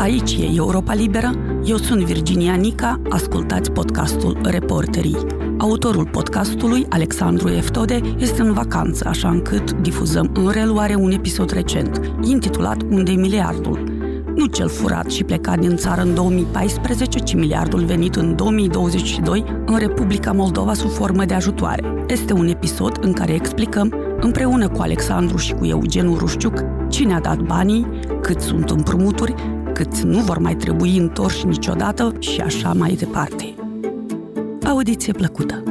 Aici e Europa Liberă, eu sunt Virginia Nica, ascultați podcastul Reporterii. Autorul podcastului, Alexandru Eftode, este în vacanță, așa încât difuzăm în reluare un episod recent, intitulat Unde-i miliardul? Nu cel furat și plecat din țară în 2014, ci miliardul venit în 2022 în Republica Moldova sub formă de ajutoare. Este un episod în care explicăm, împreună cu Alexandru și cu Eugen Rușciuc, cine a dat banii, cât sunt împrumuturi, cât nu vor mai trebui întorși niciodată și așa mai departe. Audiție plăcută!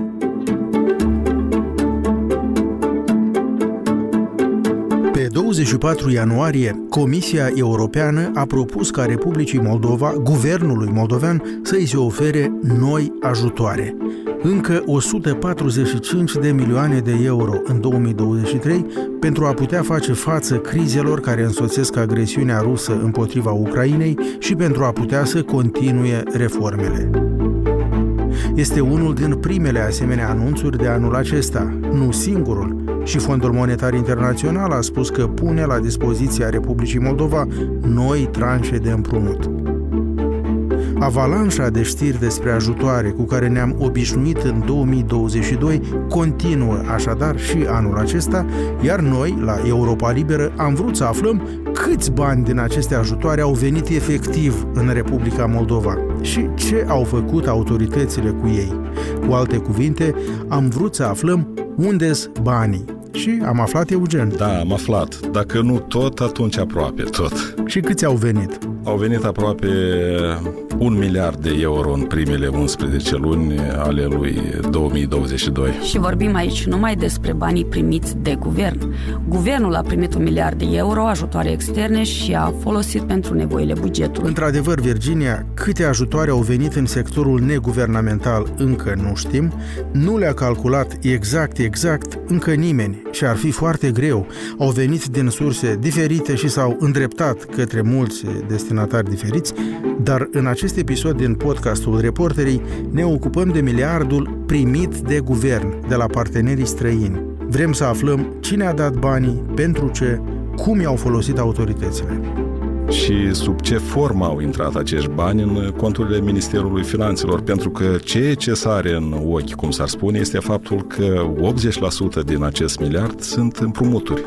Pe 24 ianuarie, Comisia Europeană a propus ca Republicii Moldova, guvernului moldovean, să îi se ofere noi ajutoare. Încă 145 de milioane de euro în 2023 pentru a putea face față crizelor care însoțesc agresiunea rusă împotriva Ucrainei și pentru a putea să continue reformele. Este unul din primele asemenea anunțuri de anul acesta, nu singurul, și Fondul Monetar Internațional a spus că pune la dispoziția Republicii Moldova noi tranșe de împrumut. Avalanșa de știri despre ajutoare cu care ne-am obișnuit în 2022 continuă așadar și anul acesta, iar noi, la Europa Liberă, am vrut să aflăm câți bani din aceste ajutoare au venit efectiv în Republica Moldova și ce au făcut autoritățile cu ei. Cu alte cuvinte, am vrut să aflăm unde sunt banii și am aflat Eugen. Da, am aflat. Dacă nu tot, atunci aproape tot. Și câți au venit? Au venit aproape un miliard de euro în primele 11 luni ale lui 2022. Și vorbim aici numai despre banii primiți de guvern. Guvernul a primit un miliard de euro ajutoare externe și a folosit pentru nevoile bugetului. Într-adevăr, Virginia, câte ajutoare au venit în sectorul neguvernamental încă nu știm, nu le-a calculat exact, exact încă nimeni și ar fi foarte greu. Au venit din surse diferite și s-au îndreptat către mulți destinatari diferiți, dar în acest episod din podcastul Reporterii ne ocupăm de miliardul primit de guvern, de la partenerii străini. Vrem să aflăm cine a dat banii, pentru ce, cum i-au folosit autoritățile și sub ce formă au intrat acești bani în conturile Ministerului Finanțelor, pentru că ceea ce sare în ochi, cum s-ar spune, este faptul că 80% din acest miliard sunt împrumuturi.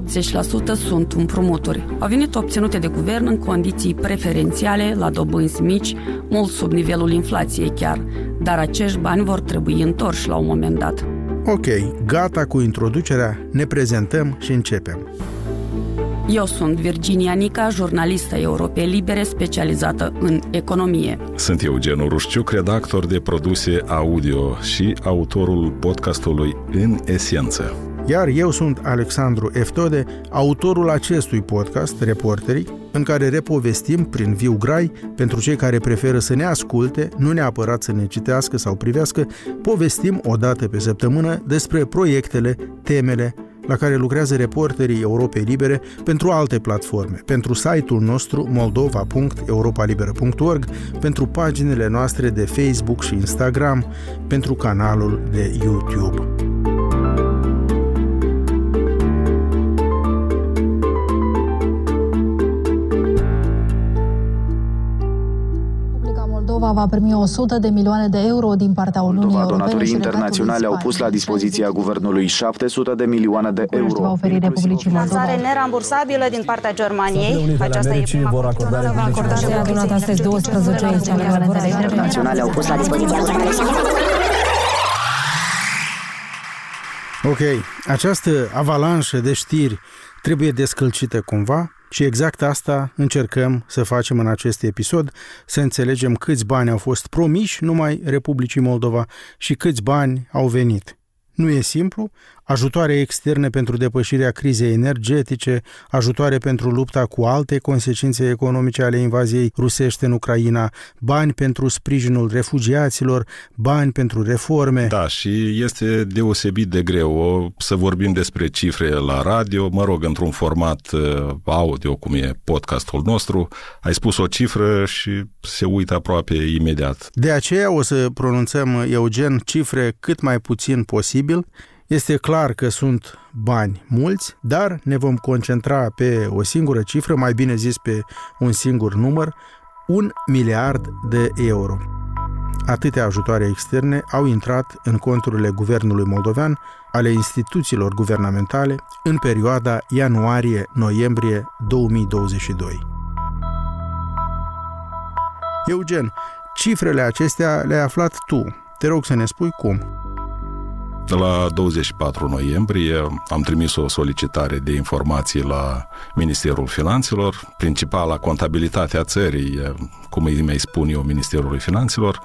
80% sunt împrumuturi. Au venit obținute de guvern în condiții preferențiale, la dobânzi mici, mult sub nivelul inflației chiar, dar acești bani vor trebui întorși la un moment dat. Ok, gata cu introducerea, ne prezentăm și începem. Eu sunt Virginia Nica, jurnalistă Europei Libere specializată în economie. Sunt Eugen Rușciuc, redactor de produse audio și autorul podcastului În Esență. Iar eu sunt Alexandru Eftode, autorul acestui podcast, Reporterii, în care repovestim prin viu grai, pentru cei care preferă să ne asculte, nu neapărat să ne citească sau privească, povestim o dată pe săptămână despre proiectele, temele, la care lucrează reporterii Europei Libere pentru alte platforme, pentru site-ul nostru moldova.europalibera.org, pentru paginile noastre de Facebook și Instagram, pentru canalul de YouTube. Moldova va primi 100 de milioane de euro din partea Uniunii Moldova, Europene. Donatorii internaționale au pus la dispoziția guvernului 700 de milioane de euro. va oferi Republicii Moldova. Finanțare nerambursabilă din partea Germaniei. Aceasta e prima vor acorda Va acorda și a adunat astăzi 12 milioane de euro. internaționale au pus la dispoziția guvernului Ok, această avalanșă de știri trebuie descălcită cumva și exact asta încercăm să facem în acest episod, să înțelegem câți bani au fost promiși numai Republicii Moldova și câți bani au venit. Nu e simplu, ajutoare externe pentru depășirea crizei energetice, ajutoare pentru lupta cu alte consecințe economice ale invaziei rusești în Ucraina, bani pentru sprijinul refugiaților, bani pentru reforme. Da, și este deosebit de greu o, să vorbim despre cifre la radio, mă rog, într-un format uh, audio, cum e podcastul nostru, ai spus o cifră și se uită aproape imediat. De aceea o să pronunțăm, Eugen, cifre cât mai puțin posibil, Este clar că sunt bani mulți, dar ne vom concentra pe o singură cifră, mai bine zis pe un singur număr, un miliard de euro. Atâtea ajutoare externe au intrat în conturile guvernului moldovean, ale instituțiilor guvernamentale, în perioada ianuarie-noiembrie 2022. Eugen, cifrele acestea le-ai aflat tu. Te rog să ne spui cum. La 24 noiembrie am trimis o solicitare de informații la Ministerul Finanțelor, principala contabilitate a țării, cum îi mai spun eu, Ministerului Finanțelor.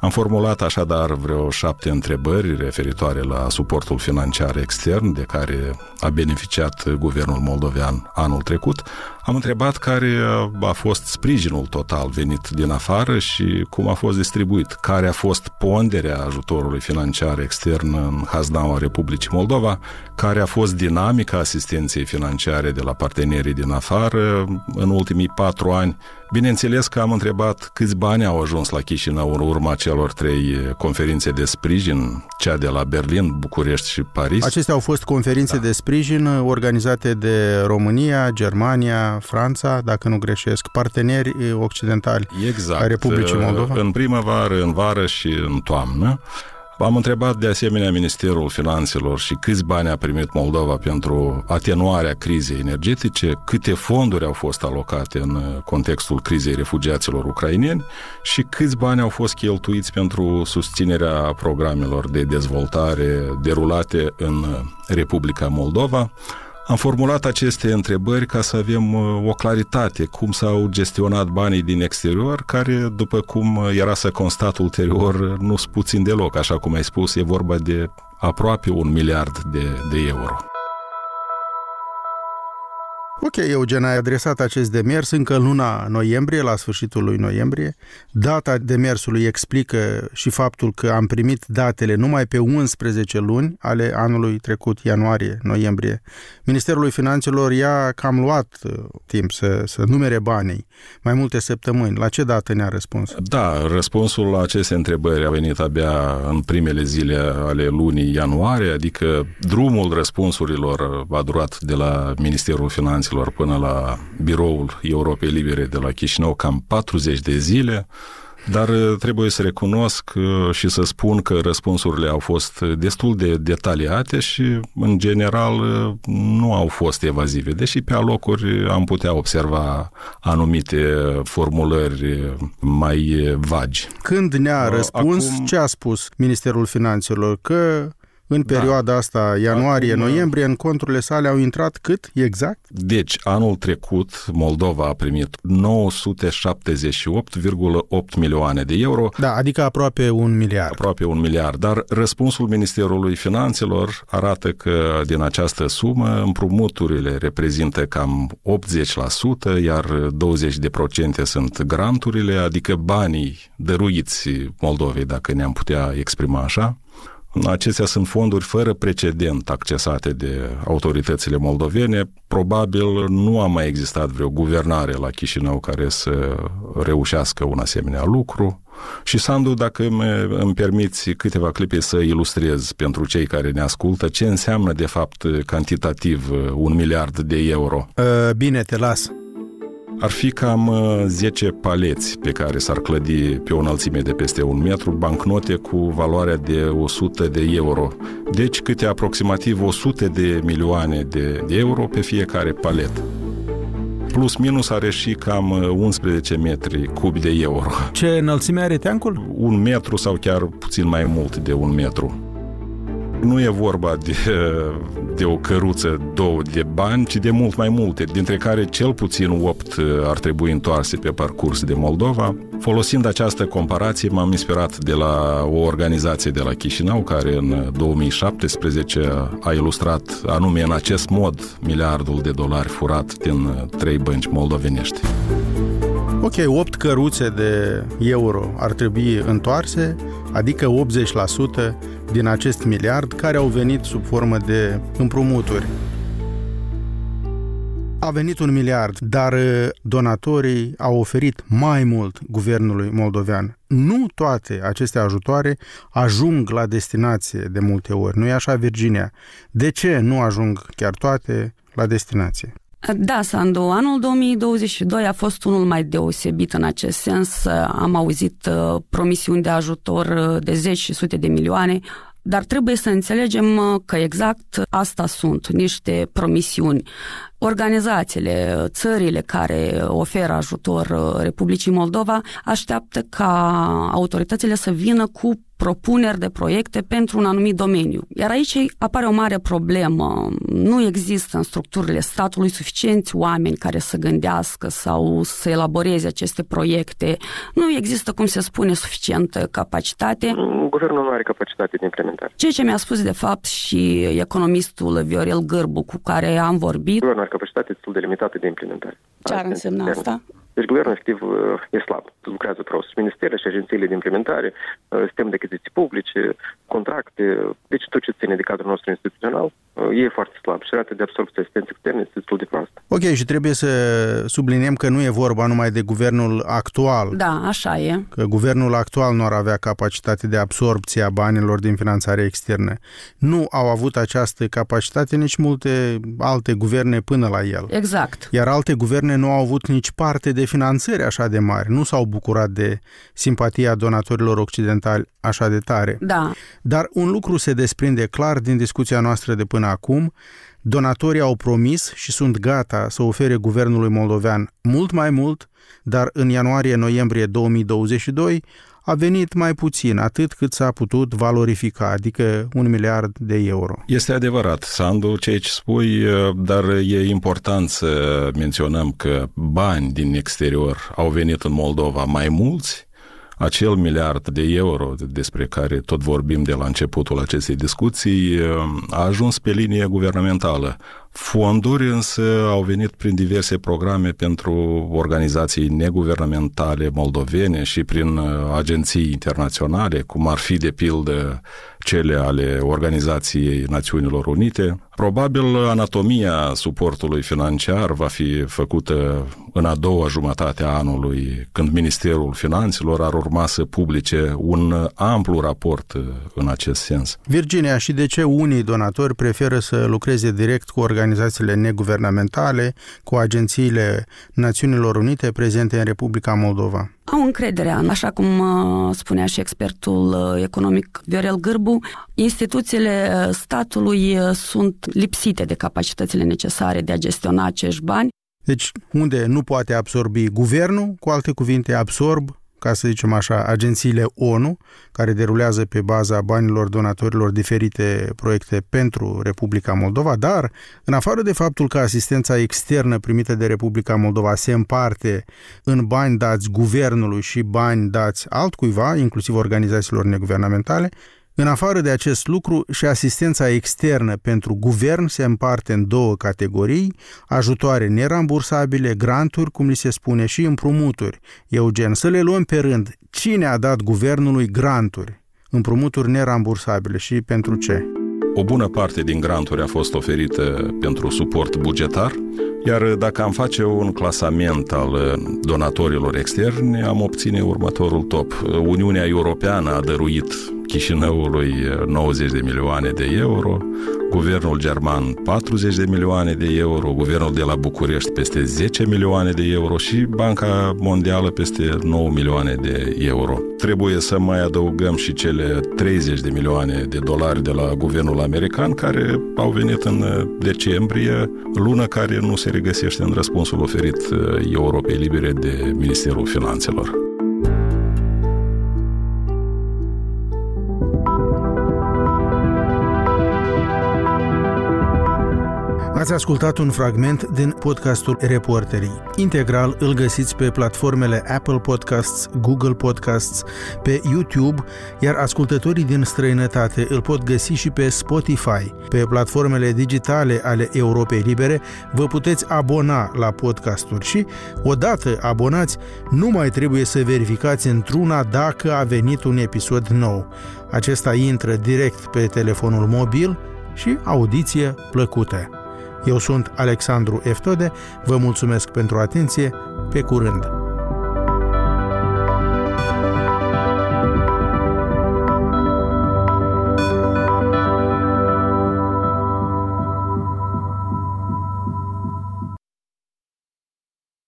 Am formulat așadar vreo șapte întrebări referitoare la suportul financiar extern de care a beneficiat guvernul moldovean anul trecut. Am întrebat care a fost sprijinul total venit din afară și cum a fost distribuit, care a fost ponderea ajutorului financiar extern în haznaua Republicii Moldova, care a fost dinamica asistenței financiare de la partenerii din afară în ultimii patru ani. Bineînțeles că am întrebat câți bani au ajuns la Chișinău în urma celor trei conferințe de sprijin, cea de la Berlin, București și Paris. Acestea au fost conferințe da. de sprijin organizate de România, Germania, Franța, dacă nu greșesc, parteneri occidentali exact. ai Republicii Moldova. În primăvară, în vară și în toamnă. Am întrebat de asemenea Ministerul Finanțelor și câți bani a primit Moldova pentru atenuarea crizei energetice, câte fonduri au fost alocate în contextul crizei refugiaților ucraineni și câți bani au fost cheltuiți pentru susținerea programelor de dezvoltare derulate în Republica Moldova. Am formulat aceste întrebări ca să avem uh, o claritate cum s-au gestionat banii din exterior, care, după cum uh, era să constat ulterior, nu sunt puțin deloc. Așa cum ai spus, e vorba de aproape un miliard de, de euro. Ok, Eugen, ai adresat acest demers încă în luna noiembrie, la sfârșitul lui noiembrie. Data demersului explică și faptul că am primit datele numai pe 11 luni ale anului trecut, ianuarie-noiembrie. Ministerul Finanțelor i-a cam luat uh, timp să, să numere banii, mai multe săptămâni. La ce dată ne-a răspuns? Da, răspunsul la aceste întrebări a venit abia în primele zile ale lunii ianuarie, adică drumul răspunsurilor a durat de la Ministerul Finanțelor Finanțelor până la biroul Europei Libere de la Chișinău cam 40 de zile, dar uh, trebuie să recunosc uh, și să spun că răspunsurile au fost destul de detaliate și, în general, uh, nu au fost evazive, deși pe alocuri am putea observa anumite formulări mai vagi. Când ne-a răspuns, Acum... ce a spus Ministerul Finanțelor? Că în da. perioada da. asta, ianuarie-noiembrie, în conturile sale au intrat cât exact? Deci, anul trecut, Moldova a primit 978,8 milioane de euro. Da, adică aproape un miliard. Aproape un miliard, dar răspunsul Ministerului Finanțelor arată că din această sumă împrumuturile reprezintă cam 80%, iar 20% sunt granturile, adică banii dăruiți Moldovei, dacă ne-am putea exprima așa. Acestea sunt fonduri fără precedent accesate de autoritățile moldovene. Probabil nu a mai existat vreo guvernare la Chișinău care să reușească un asemenea lucru. Și, Sandu, dacă îmi permiți câteva clipe să ilustrez pentru cei care ne ascultă ce înseamnă, de fapt, cantitativ un miliard de euro. Bine, te las ar fi cam 10 uh, paleți pe care s-ar clădi pe o înălțime de peste un metru, bancnote cu valoarea de 100 de euro. Deci câte aproximativ 100 de milioane de, de euro pe fiecare palet. Plus minus are și cam 11 uh, metri cubi de euro. Ce înălțime are teancul? Un metru sau chiar puțin mai mult de un metru. Nu e vorba de, de o căruță, două de bani, ci de mult mai multe, dintre care cel puțin 8 ar trebui întoarse pe parcurs de Moldova. Folosind această comparație, m-am inspirat de la o organizație de la Chișinău, care în 2017 a ilustrat anume în acest mod miliardul de dolari furat din trei bănci moldovenești. Ok, 8 căruțe de euro ar trebui întoarse, adică 80% din acest miliard care au venit sub formă de împrumuturi. A venit un miliard, dar uh, donatorii au oferit mai mult guvernului moldovean. Nu toate aceste ajutoare ajung la destinație de multe ori. Nu e așa, Virginia? De ce nu ajung chiar toate la destinație? Da, Sandu, anul 2022 a fost unul mai deosebit în acest sens. Am auzit uh, promisiuni de ajutor uh, de zeci și sute de milioane, dar trebuie să înțelegem uh, că exact asta sunt, niște promisiuni. Organizațiile, țările care oferă ajutor Republicii Moldova așteaptă ca autoritățile să vină cu propuneri de proiecte pentru un anumit domeniu. Iar aici apare o mare problemă. Nu există în structurile statului suficienți oameni care să gândească sau să elaboreze aceste proiecte. Nu există, cum se spune, suficientă capacitate. Guvernul nu are capacitate de implementare. Ceea ce mi-a spus de fapt și economistul Viorel Gârbu cu care am vorbit. Guvernul are capacitate destul de limitată de implementare. Ce ar însemna asta? Deci guvernul efectiv e slab. Lucrează prost. Ministerele și agențiile de implementare, sistem de achiziții publice, contracte, deci tot ce ține de cadrul nostru instituțional, e foarte slab și rata de absorbție asistență externe este destul de proastă. Ok, și trebuie să subliniem că nu e vorba numai de guvernul actual. Da, așa e. Că guvernul actual nu ar avea capacitate de absorbție a banilor din finanțare externă. Nu au avut această capacitate nici multe alte guverne până la el. Exact. Iar alte guverne nu au avut nici parte de finanțări așa de mari, nu s-au bucurat de simpatia donatorilor occidentali așa de tare. Da. Dar un lucru se desprinde clar din discuția noastră de până acum, donatorii au promis și sunt gata să ofere guvernului moldovean mult mai mult, dar în ianuarie-noiembrie 2022 a venit mai puțin, atât cât s-a putut valorifica, adică un miliard de euro. Este adevărat, Sandu, ceea ce spui, dar e important să menționăm că bani din exterior au venit în Moldova mai mulți, acel miliard de euro despre care tot vorbim de la începutul acestei discuții a ajuns pe linie guvernamentală. Fonduri însă au venit prin diverse programe pentru organizații neguvernamentale moldovene și prin agenții internaționale, cum ar fi de pildă cele ale Organizației Națiunilor Unite. Probabil anatomia suportului financiar va fi făcută în a doua jumătate a anului, când Ministerul Finanțelor ar urma să publice un amplu raport în acest sens. Virginia, și de ce unii donatori preferă să lucreze direct cu organizațiile neguvernamentale, cu agențiile Națiunilor Unite prezente în Republica Moldova? Au încredere, așa cum spunea și expertul economic Viorel Gârbu, instituțiile statului sunt lipsite de capacitățile necesare de a gestiona acești bani. Deci, unde nu poate absorbi guvernul, cu alte cuvinte, absorb ca să zicem așa, agențiile ONU, care derulează pe baza banilor donatorilor diferite proiecte pentru Republica Moldova, dar, în afară de faptul că asistența externă primită de Republica Moldova se împarte în bani dați guvernului și bani dați altcuiva, inclusiv organizațiilor neguvernamentale, în afară de acest lucru, și asistența externă pentru guvern se împarte în două categorii, ajutoare nerambursabile, granturi, cum li se spune, și împrumuturi. Eugen, să le luăm pe rând. Cine a dat guvernului granturi? Împrumuturi nerambursabile și pentru ce? O bună parte din granturi a fost oferită pentru suport bugetar, iar dacă am face un clasament al donatorilor externi, am obține următorul top. Uniunea Europeană a dăruit Chișinăului 90 de milioane de euro, guvernul german 40 de milioane de euro, guvernul de la București peste 10 milioane de euro și Banca Mondială peste 9 milioane de euro. Trebuie să mai adăugăm și cele 30 de milioane de dolari de la guvernul american care au venit în decembrie, lună care nu se regăsește în răspunsul oferit Europei Libere de Ministerul Finanțelor. Ați ascultat un fragment din podcastul Reporterii. Integral îl găsiți pe platformele Apple Podcasts, Google Podcasts, pe YouTube, iar ascultătorii din străinătate îl pot găsi și pe Spotify. Pe platformele digitale ale Europei Libere vă puteți abona la podcasturi și, odată abonați, nu mai trebuie să verificați într-una dacă a venit un episod nou. Acesta intră direct pe telefonul mobil și audiție plăcută. Eu sunt Alexandru Eftode, vă mulțumesc pentru atenție, pe curând!